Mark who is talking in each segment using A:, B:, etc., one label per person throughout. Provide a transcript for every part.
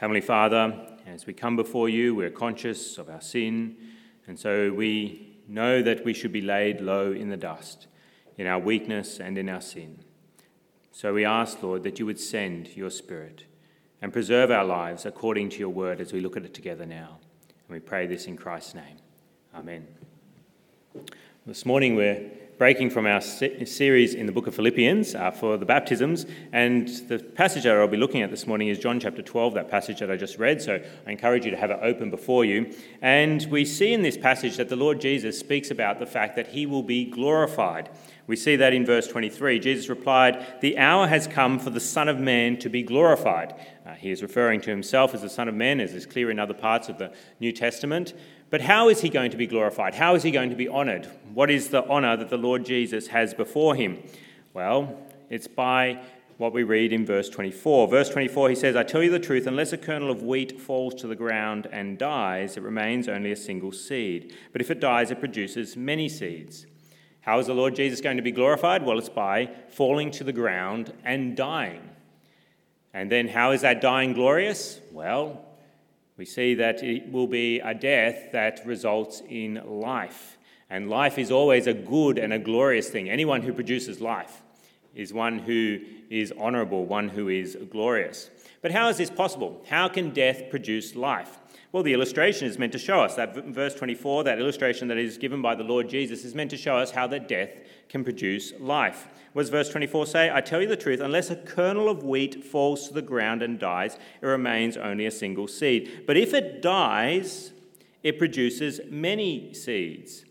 A: Heavenly Father, as we come before you, we're conscious of our sin, and so we know that we should be laid low in the dust, in our weakness and in our sin. So we ask, Lord, that you would send your Spirit and preserve our lives according to your word as we look at it together now. And we pray this in Christ's name. Amen. This morning we're breaking from our series in the book of Philippians uh, for the baptisms. And the passage that I'll be looking at this morning is John chapter 12, that passage that I just read. So I encourage you to have it open before you. And we see in this passage that the Lord Jesus speaks about the fact that he will be glorified. We see that in verse 23. Jesus replied, The hour has come for the Son of Man to be glorified. Uh, he is referring to himself as the Son of Man, as is clear in other parts of the New Testament. But how is he going to be glorified? How is he going to be honored? What is the honor that the Lord Jesus has before him? Well, it's by what we read in verse 24. Verse 24, he says, I tell you the truth, unless a kernel of wheat falls to the ground and dies, it remains only a single seed. But if it dies, it produces many seeds. How is the Lord Jesus going to be glorified? Well, it's by falling to the ground and dying. And then, how is that dying glorious? Well, we see that it will be a death that results in life. And life is always a good and a glorious thing. Anyone who produces life is one who is honorable, one who is glorious. But how is this possible? How can death produce life? Well, the illustration is meant to show us that verse 24, that illustration that is given by the Lord Jesus, is meant to show us how that death can produce life. What does verse 24 say? I tell you the truth, unless a kernel of wheat falls to the ground and dies, it remains only a single seed. But if it dies, it produces many seeds.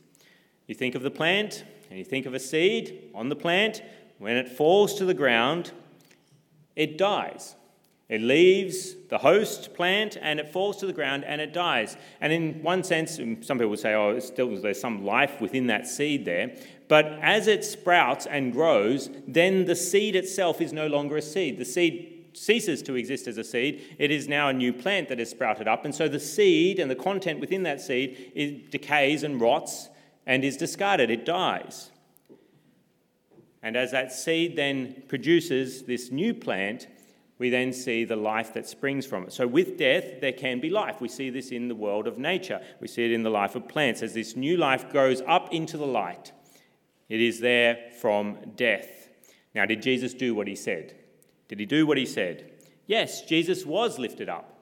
A: You think of the plant, and you think of a seed on the plant. When it falls to the ground, it dies. It leaves the host plant and it falls to the ground and it dies. And in one sense, some people say, oh, still, there's some life within that seed there. But as it sprouts and grows, then the seed itself is no longer a seed. The seed ceases to exist as a seed. It is now a new plant that has sprouted up. And so the seed and the content within that seed decays and rots and is discarded. It dies. And as that seed then produces this new plant, we then see the life that springs from it. So, with death, there can be life. We see this in the world of nature, we see it in the life of plants. As this new life grows up into the light, it is there from death. Now, did Jesus do what he said? Did he do what he said? Yes, Jesus was lifted up.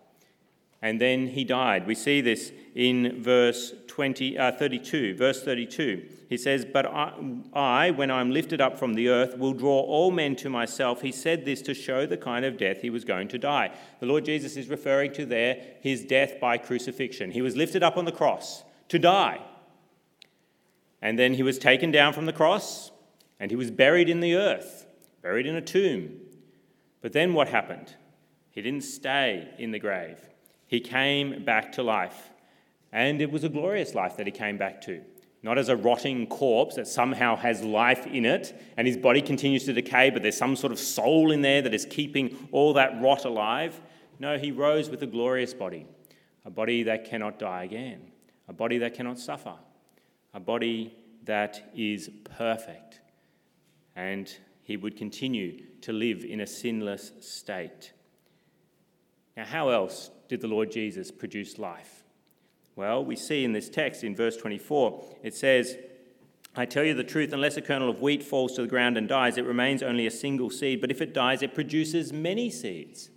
A: And then he died. We see this in verse 20, uh, 32. Verse 32. He says, But I, I, when I'm lifted up from the earth, will draw all men to myself. He said this to show the kind of death he was going to die. The Lord Jesus is referring to there his death by crucifixion. He was lifted up on the cross to die. And then he was taken down from the cross and he was buried in the earth, buried in a tomb. But then what happened? He didn't stay in the grave. He came back to life. And it was a glorious life that he came back to. Not as a rotting corpse that somehow has life in it and his body continues to decay, but there's some sort of soul in there that is keeping all that rot alive. No, he rose with a glorious body, a body that cannot die again, a body that cannot suffer, a body that is perfect. And he would continue to live in a sinless state. Now, how else did the Lord Jesus produce life? Well, we see in this text in verse 24, it says, I tell you the truth, unless a kernel of wheat falls to the ground and dies, it remains only a single seed, but if it dies, it produces many seeds.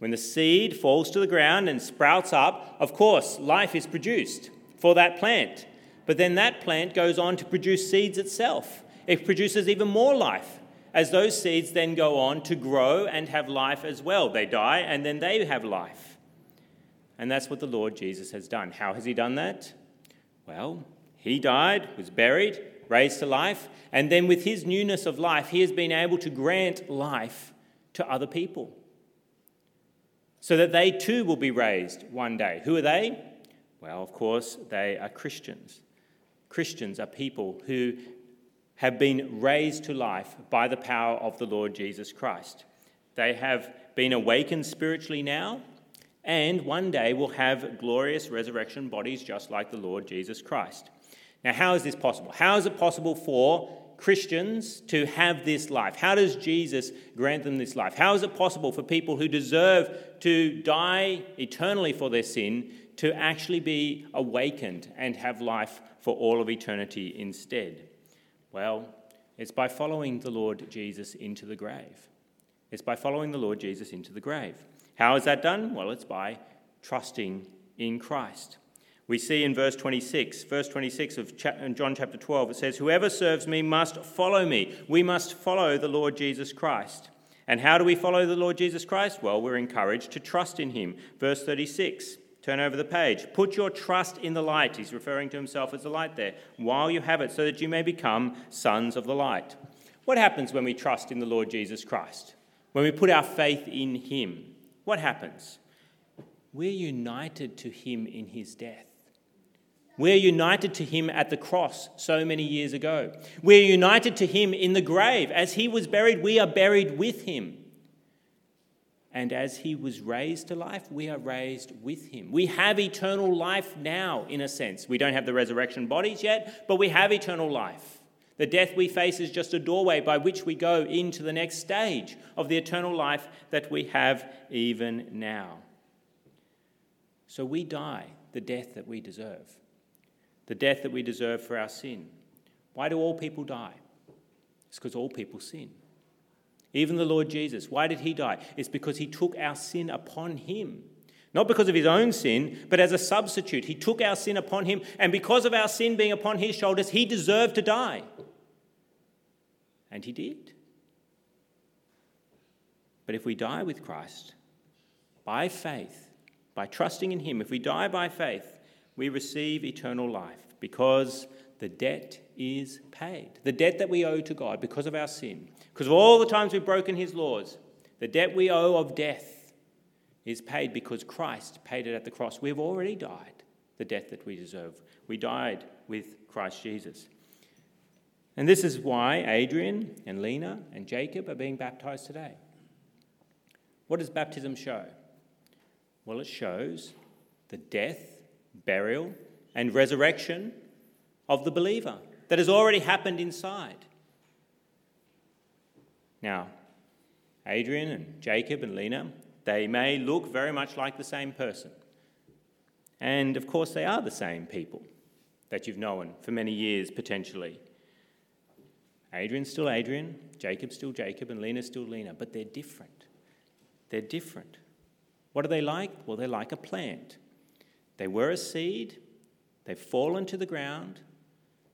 A: When the seed falls to the ground and sprouts up, of course, life is produced for that plant. But then that plant goes on to produce seeds itself. It produces even more life as those seeds then go on to grow and have life as well. They die and then they have life. And that's what the Lord Jesus has done. How has he done that? Well, he died, was buried, raised to life, and then with his newness of life, he has been able to grant life to other people so that they too will be raised one day. Who are they? Well, of course, they are Christians. Christians are people who have been raised to life by the power of the Lord Jesus Christ. They have been awakened spiritually now, and one day we'll have glorious resurrection bodies just like the Lord Jesus Christ. Now, how is this possible? How is it possible for Christians to have this life? How does Jesus grant them this life? How is it possible for people who deserve to die eternally for their sin to actually be awakened and have life for all of eternity instead? Well, it's by following the Lord Jesus into the grave. It's by following the Lord Jesus into the grave. How is that done? Well, it's by trusting in Christ. We see in verse 26, verse 26 of uh, John chapter 12, it says, Whoever serves me must follow me. We must follow the Lord Jesus Christ. And how do we follow the Lord Jesus Christ? Well, we're encouraged to trust in him. Verse 36, turn over the page. Put your trust in the light. He's referring to himself as the light there, while you have it, so that you may become sons of the light. What happens when we trust in the Lord Jesus Christ? When we put our faith in him, what happens? We're united to him in his death. We're united to him at the cross so many years ago. We're united to him in the grave. As he was buried, we are buried with him. And as he was raised to life, we are raised with him. We have eternal life now, in a sense. We don't have the resurrection bodies yet, but we have eternal life. The death we face is just a doorway by which we go into the next stage of the eternal life that we have even now. So we die the death that we deserve the death that we deserve for our sin. Why do all people die? It's because all people sin. Even the Lord Jesus, why did he die? It's because he took our sin upon him. Not because of his own sin, but as a substitute. He took our sin upon him, and because of our sin being upon his shoulders, he deserved to die. And he did. But if we die with Christ, by faith, by trusting in him, if we die by faith, we receive eternal life because the debt is paid. The debt that we owe to God because of our sin, because of all the times we've broken his laws, the debt we owe of death is paid because Christ paid it at the cross. We've already died the death that we deserve. We died with Christ Jesus. And this is why Adrian and Lena and Jacob are being baptized today. What does baptism show? Well, it shows the death burial, and resurrection of the believer that has already happened inside. Now, Adrian and Jacob and Lena, they may look very much like the same person. And of course, they are the same people that you've known for many years potentially. Adrian's still Adrian, Jacob's still Jacob, and Lena's still Lena, but they're different. They're different. What are they like? Well, they're like a plant. They were a seed, they've fallen to the ground,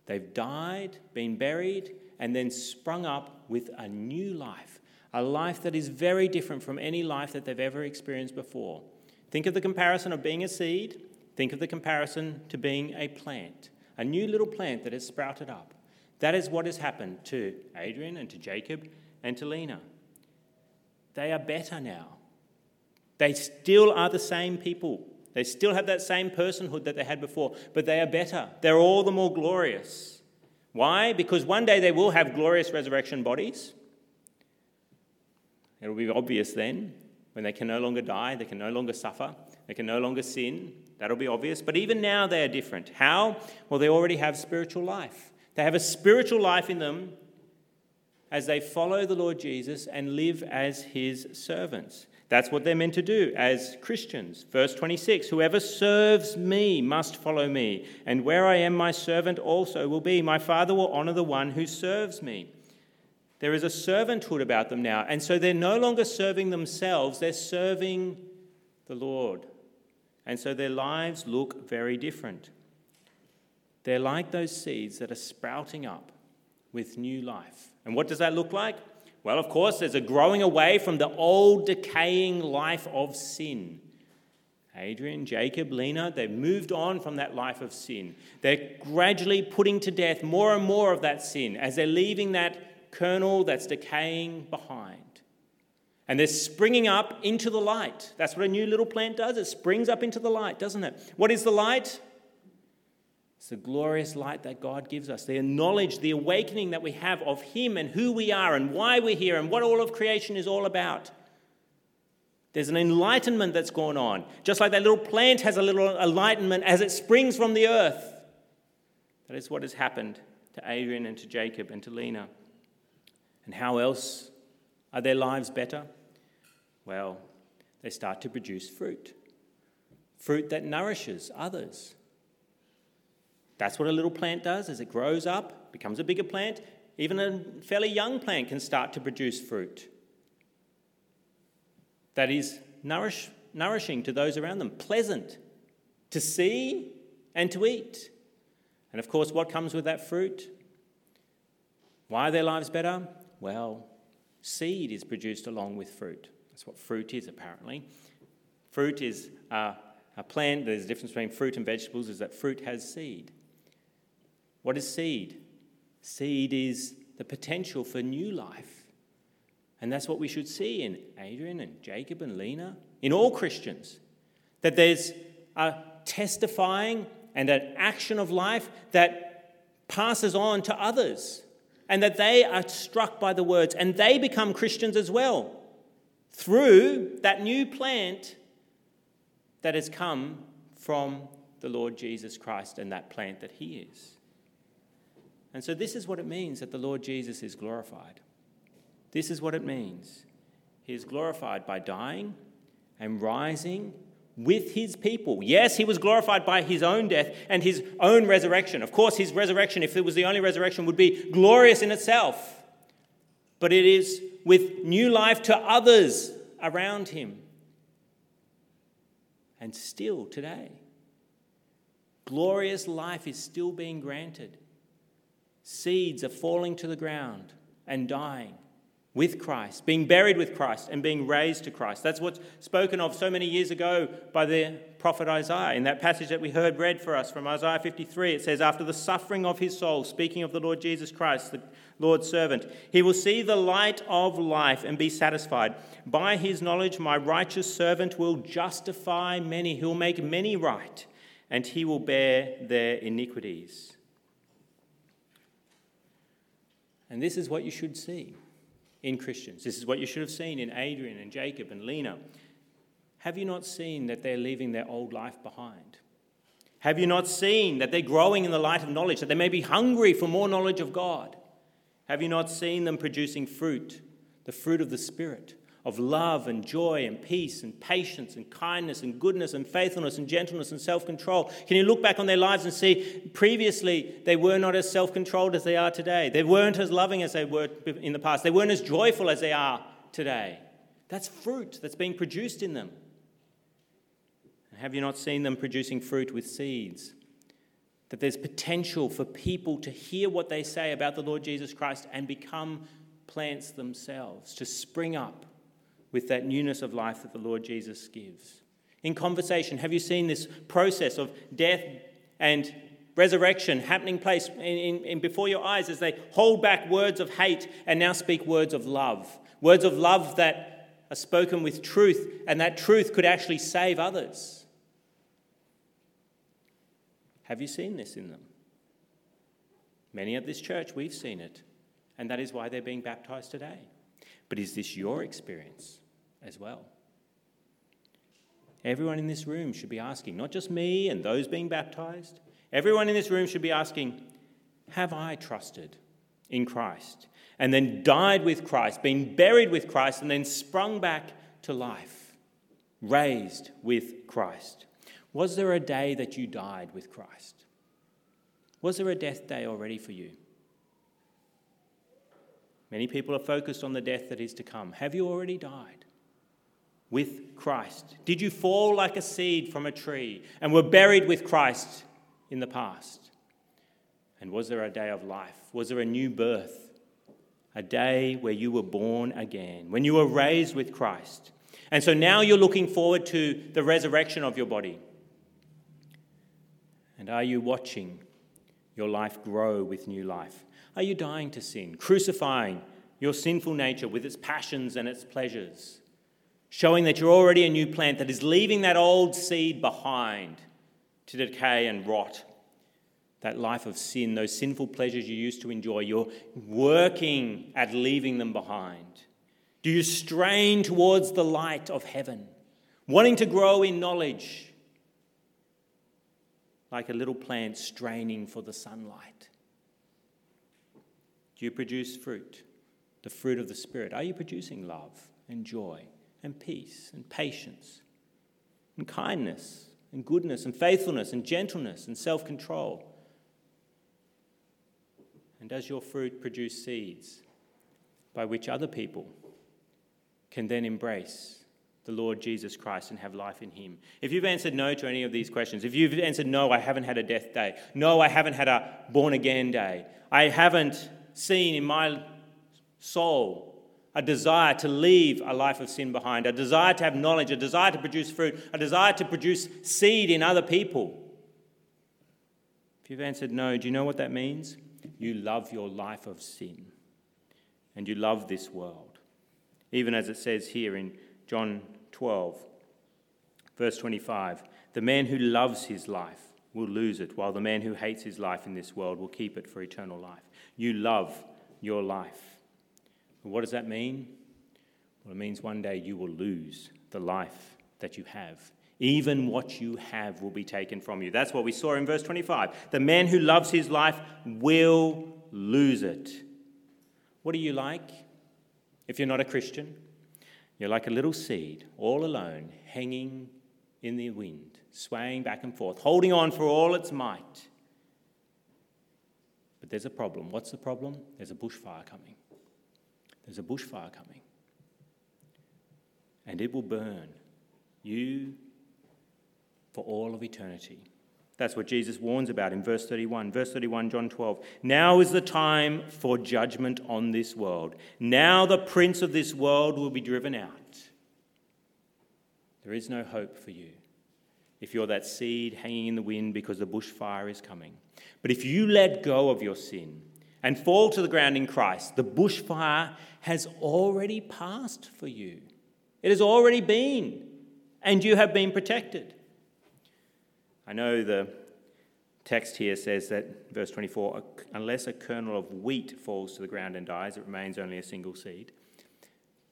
A: they've died, been buried, and then sprung up with a new life, a life that is very different from any life that they've ever experienced before. Think of the comparison of being a seed, think of the comparison to being a plant, a new little plant that has sprouted up. That is what has happened to Adrian and to Jacob and to Lena. They are better now. They still are the same people. They still have that same personhood that they had before, but they are better. They're all the more glorious. Why? Because one day they will have glorious resurrection bodies. It'll be obvious then when they can no longer die, they can no longer suffer, they can no longer sin. That'll be obvious. But even now they are different. How? Well, they already have spiritual life. They have a spiritual life in them as they follow the Lord Jesus and live as his servants. That's what they're meant to do as Christians. Verse 26 Whoever serves me must follow me, and where I am, my servant also will be. My Father will honor the one who serves me. There is a servanthood about them now, and so they're no longer serving themselves, they're serving the Lord. And so their lives look very different. They're like those seeds that are sprouting up with new life. And what does that look like? Well, of course, there's a growing away from the old decaying life of sin. Adrian, Jacob, Lena, they've moved on from that life of sin. They're gradually putting to death more and more of that sin as they're leaving that kernel that's decaying behind. And they're springing up into the light. That's what a new little plant does. It springs up into the light, doesn't it? What is the light? It's the glorious light that God gives us, the knowledge, the awakening that we have of Him and who we are and why we're here and what all of creation is all about. There's an enlightenment that's going on. Just like that little plant has a little enlightenment as it springs from the earth. That is what has happened to Adrian and to Jacob and to Lena. And how else are their lives better? Well, they start to produce fruit fruit that nourishes others. That's what a little plant does as it grows up, becomes a bigger plant. Even a fairly young plant can start to produce fruit that is nourish, nourishing to those around them, pleasant to see and to eat. And of course, what comes with that fruit? Why are their lives better? Well, seed is produced along with fruit. That's what fruit is, apparently. Fruit is a, a plant, there's a difference between fruit and vegetables, is that fruit has seed. What is seed? Seed is the potential for new life. And that's what we should see in Adrian and Jacob and Lena, in all Christians. That there's a testifying and an action of life that passes on to others, and that they are struck by the words, and they become Christians as well through that new plant that has come from the Lord Jesus Christ and that plant that He is. And so, this is what it means that the Lord Jesus is glorified. This is what it means. He is glorified by dying and rising with his people. Yes, he was glorified by his own death and his own resurrection. Of course, his resurrection, if it was the only resurrection, would be glorious in itself. But it is with new life to others around him. And still today, glorious life is still being granted. Seeds are falling to the ground and dying with Christ, being buried with Christ, and being raised to Christ. That's what's spoken of so many years ago by the prophet Isaiah. In that passage that we heard read for us from Isaiah 53, it says, After the suffering of his soul, speaking of the Lord Jesus Christ, the Lord's servant, he will see the light of life and be satisfied. By his knowledge, my righteous servant will justify many, he will make many right, and he will bear their iniquities. And this is what you should see in Christians. This is what you should have seen in Adrian and Jacob and Lena. Have you not seen that they're leaving their old life behind? Have you not seen that they're growing in the light of knowledge, that they may be hungry for more knowledge of God? Have you not seen them producing fruit, the fruit of the Spirit? Of love and joy and peace and patience and kindness and goodness and faithfulness and gentleness and self control? Can you look back on their lives and see previously they were not as self controlled as they are today? They weren't as loving as they were in the past. They weren't as joyful as they are today. That's fruit that's being produced in them. Have you not seen them producing fruit with seeds? That there's potential for people to hear what they say about the Lord Jesus Christ and become plants themselves, to spring up with that newness of life that the Lord Jesus gives. In conversation, have you seen this process of death and resurrection happening place in, in, in, before your eyes as they hold back words of hate and now speak words of love? Words of love that are spoken with truth, and that truth could actually save others. Have you seen this in them? Many at this church, we've seen it, and that is why they're being baptized today. But is this your experience? As well. Everyone in this room should be asking, not just me and those being baptized, everyone in this room should be asking, Have I trusted in Christ? And then died with Christ, been buried with Christ, and then sprung back to life, raised with Christ. Was there a day that you died with Christ? Was there a death day already for you? Many people are focused on the death that is to come. Have you already died? With Christ? Did you fall like a seed from a tree and were buried with Christ in the past? And was there a day of life? Was there a new birth? A day where you were born again, when you were raised with Christ. And so now you're looking forward to the resurrection of your body. And are you watching your life grow with new life? Are you dying to sin, crucifying your sinful nature with its passions and its pleasures? Showing that you're already a new plant that is leaving that old seed behind to decay and rot. That life of sin, those sinful pleasures you used to enjoy, you're working at leaving them behind. Do you strain towards the light of heaven, wanting to grow in knowledge, like a little plant straining for the sunlight? Do you produce fruit? The fruit of the Spirit. Are you producing love and joy and peace and patience and kindness and goodness and faithfulness and gentleness and self control? And does your fruit produce seeds by which other people can then embrace the Lord Jesus Christ and have life in Him? If you've answered no to any of these questions, if you've answered no, I haven't had a death day, no, I haven't had a born again day, I haven't seen in my soul a desire to leave a life of sin behind, a desire to have knowledge, a desire to produce fruit, a desire to produce seed in other people. If you've answered no, do you know what that means? you love your life of sin and you love this world. Even as it says here in John 12, verse 25 the man who loves his life will lose it, while the man who hates his life in this world will keep it for eternal life. You love your life. What does that mean? Well, it means one day you will lose the life that you have even what you have will be taken from you. That's what we saw in verse 25. The man who loves his life will lose it. What are you like if you're not a Christian? You're like a little seed, all alone, hanging in the wind, swaying back and forth, holding on for all its might. But there's a problem. What's the problem? There's a bushfire coming. There's a bushfire coming. And it will burn you for all of eternity. That's what Jesus warns about in verse 31. Verse 31, John 12. Now is the time for judgment on this world. Now the prince of this world will be driven out. There is no hope for you if you're that seed hanging in the wind because the bushfire is coming. But if you let go of your sin and fall to the ground in Christ, the bushfire has already passed for you. It has already been, and you have been protected. I know the text here says that, verse 24, unless a kernel of wheat falls to the ground and dies, it remains only a single seed.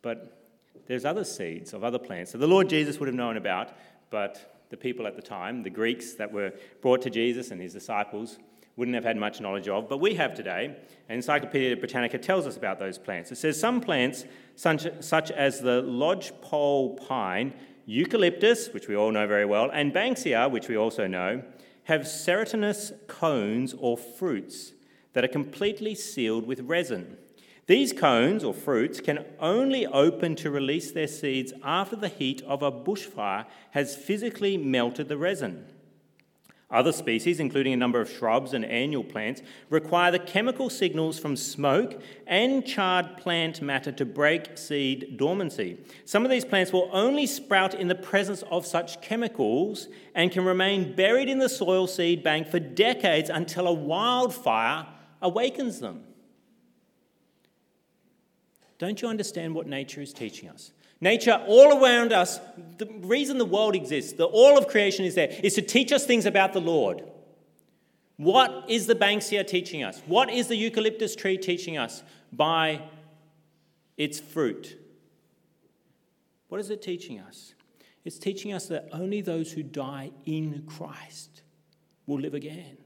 A: But there's other seeds of other plants that the Lord Jesus would have known about, but the people at the time, the Greeks that were brought to Jesus and his disciples, wouldn't have had much knowledge of, but we have today. And Encyclopedia Britannica tells us about those plants. It says some plants, such, such as the lodgepole pine, eucalyptus, which we all know very well, and banksia, which we also know, have serotinous cones or fruits that are completely sealed with resin. These cones or fruits can only open to release their seeds after the heat of a bushfire has physically melted the resin. Other species, including a number of shrubs and annual plants, require the chemical signals from smoke and charred plant matter to break seed dormancy. Some of these plants will only sprout in the presence of such chemicals and can remain buried in the soil seed bank for decades until a wildfire awakens them. Don't you understand what nature is teaching us? Nature, all around us, the reason the world exists, the all of creation is there, is to teach us things about the Lord. What is the Banksia teaching us? What is the eucalyptus tree teaching us by its fruit? What is it teaching us? It's teaching us that only those who die in Christ will live again.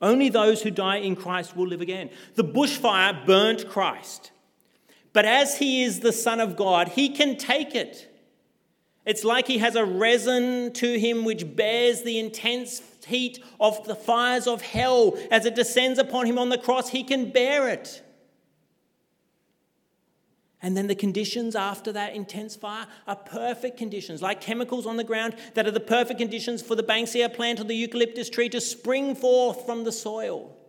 A: Only those who die in Christ will live again. The bushfire burnt Christ. But as he is the Son of God, he can take it. It's like he has a resin to him which bears the intense heat of the fires of hell. As it descends upon him on the cross, he can bear it. And then the conditions after that intense fire are perfect conditions, like chemicals on the ground that are the perfect conditions for the Banksia plant or the eucalyptus tree to spring forth from the soil.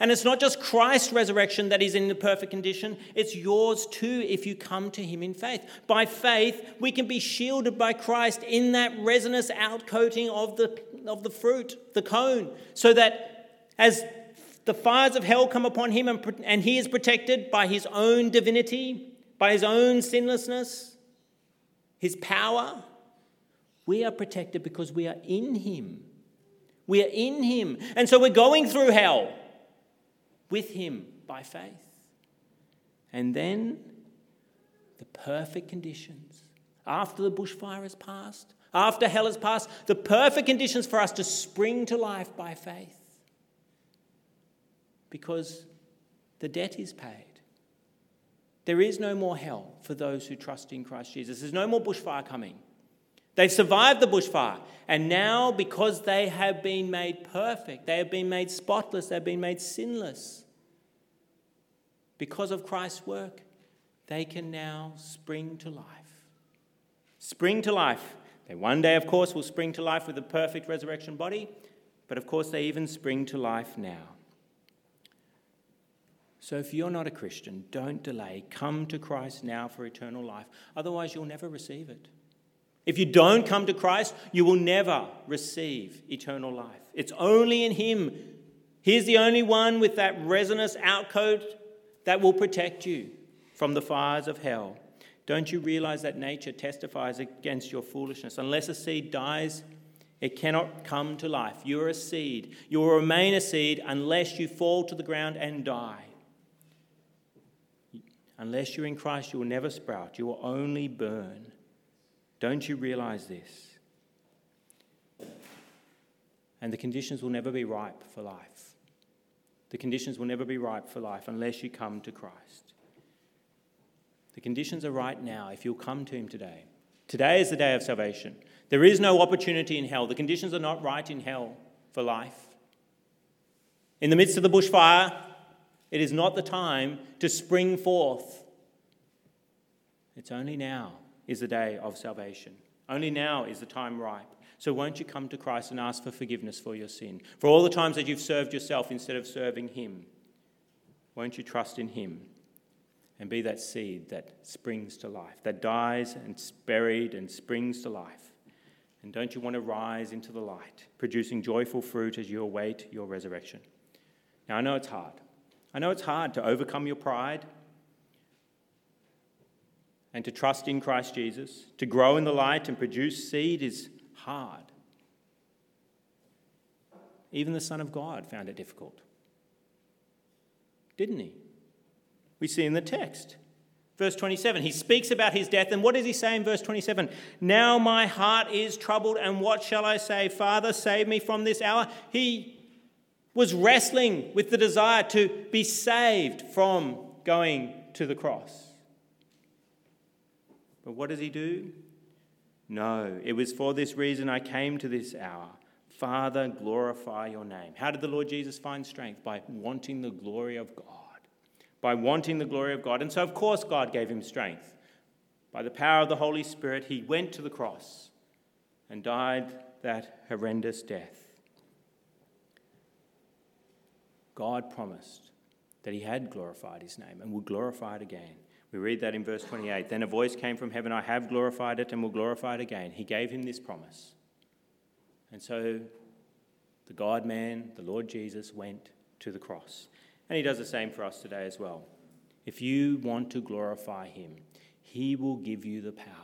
A: And it's not just Christ's resurrection that is in the perfect condition, it's yours too if you come to Him in faith. By faith, we can be shielded by Christ in that resinous outcoating of the, of the fruit, the cone, so that as the fires of hell come upon Him and, and He is protected by His own divinity, by His own sinlessness, His power, we are protected because we are in Him. We are in Him. And so we're going through hell with Him by faith. And then the perfect conditions. After the bushfire has passed, after hell has passed, the perfect conditions for us to spring to life by faith. Because The debt is paid. There is no more hell for those who trust in Christ Jesus. There's no more bushfire coming. They've survived the bushfire. And now, because they have been made perfect, they have been made spotless, they've been made sinless, because of Christ's work, they can now spring to life. Spring to life. They one day, of course, will spring to life with a perfect resurrection body, but of course, they even spring to life now. So if you're not a Christian, don't delay. Come to Christ now for eternal life. Otherwise, you'll never receive it. If you don't come to Christ, you will never receive eternal life. It's only in Him. He's the only one with that resinous outcoat that will protect you from the fires of hell. Don't you realize that nature testifies against your foolishness? Unless a seed dies, it cannot come to life. You are a seed. You will remain a seed unless you fall to the ground and die. Unless you're in Christ, you will never sprout. You will only burn. Don't you realize this? And the conditions will never be ripe for life. The conditions will never be ripe for life unless you come to Christ. The conditions are right now if you'll come to Him today. Today is the day of salvation. There is no opportunity in hell. The conditions are not right in hell for life. In the midst of the bushfire, it is not the time to spring forth. It's only now is the day of salvation. Only now is the time ripe. So won't you come to Christ and ask for forgiveness for your sin? For all the times that you've served yourself instead of serving Him, won't you trust in Him and be that seed that springs to life, that dies and buried and springs to life? And don't you want to rise into the light, producing joyful fruit as you await your resurrection? Now, I know it's hard. I know it's hard to overcome your pride and to trust in Christ Jesus, to grow in the light and produce seed is hard. Even the Son of God found it difficult. Didn't he? We see in the text. Verse 27, he speaks about his death, and what does he say in verse 27? Now my heart is troubled, and what shall I say? Father, save me from this hour. He was wrestling with the desire to be saved from going to the cross. But what does he do? No, it was for this reason I came to this hour. Father, glorify your name. How did the Lord Jesus find strength? By wanting the glory of God. By wanting the glory of God. And so, of course, God gave him strength. By the power of the Holy Spirit, he went to the cross and died that horrendous death. God promised that he had glorified his name and would glorify it again. We read that in verse 28. Then a voice came from heaven I have glorified it and will glorify it again. He gave him this promise. And so the God man, the Lord Jesus, went to the cross. And he does the same for us today as well. If you want to glorify him, he will give you the power.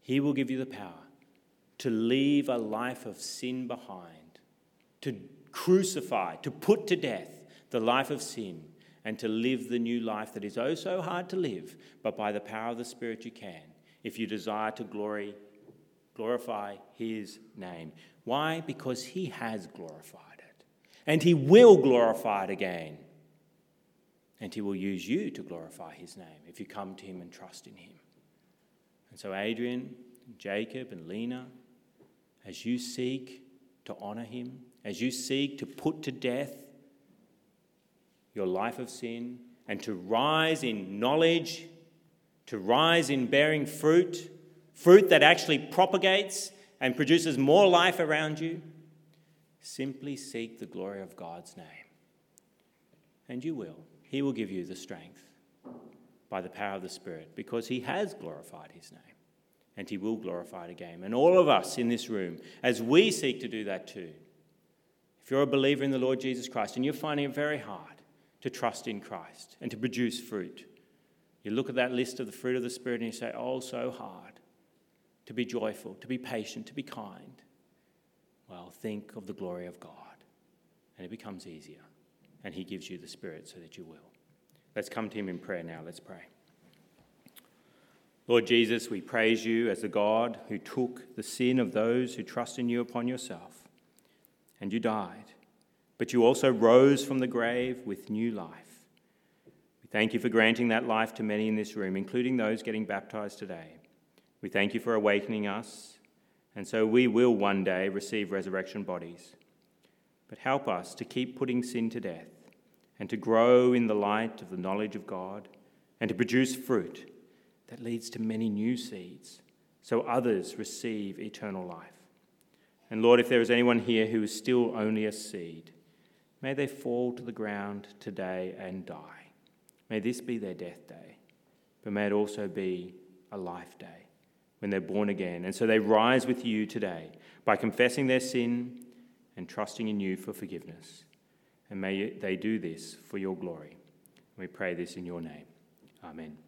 A: He will give you the power to leave a life of sin behind, to crucify, to put to death the life of sin and to live the new life that is oh so hard to live, but by the power of the Spirit you can, if you desire to glory, glorify His name. Why? Because He has glorified it, and He will glorify it again. And He will use you to glorify His name if you come to Him and trust in Him. And so, Adrian, Jacob, and Lena, as you seek to honor Him, as you seek to put to death your life of sin and to rise in knowledge, to rise in bearing fruit, fruit that actually propagates and produces more life around you, simply seek the glory of God's name. And you will. He will give you the strength by the power of the Spirit because He has glorified His name and He will glorify it again. And all of us in this room, as we seek to do that too, if you're a believer in the Lord Jesus Christ and you're finding it very hard, to trust in Christ and to produce fruit. You look at that list of the fruit of the Spirit and you say, Oh, so hard to be joyful, to be patient, to be kind. Well, think of the glory of God, and it becomes easier, and He gives you the Spirit so that you will. Let's come to Him in prayer now. Let's pray. Lord Jesus, we praise you as the God who took the sin of those who trust in you upon yourself, and you died but you also rose from the grave with new life. We thank you for granting that life to many in this room, including those getting baptized today. We thank you for awakening us, and so we will one day receive resurrection bodies. But help us to keep putting sin to death and to grow in the light of the knowledge of God and to produce fruit that leads to many new seeds so others receive eternal life. And Lord, if there is anyone here who is still only a seed, may they fall to the ground today and die. May this be their death day, but may it also be a life day when they're born again. And so they rise with you today by confessing their sin and trusting in you for forgiveness. And may they do this for your glory. We pray this in your name. Amen.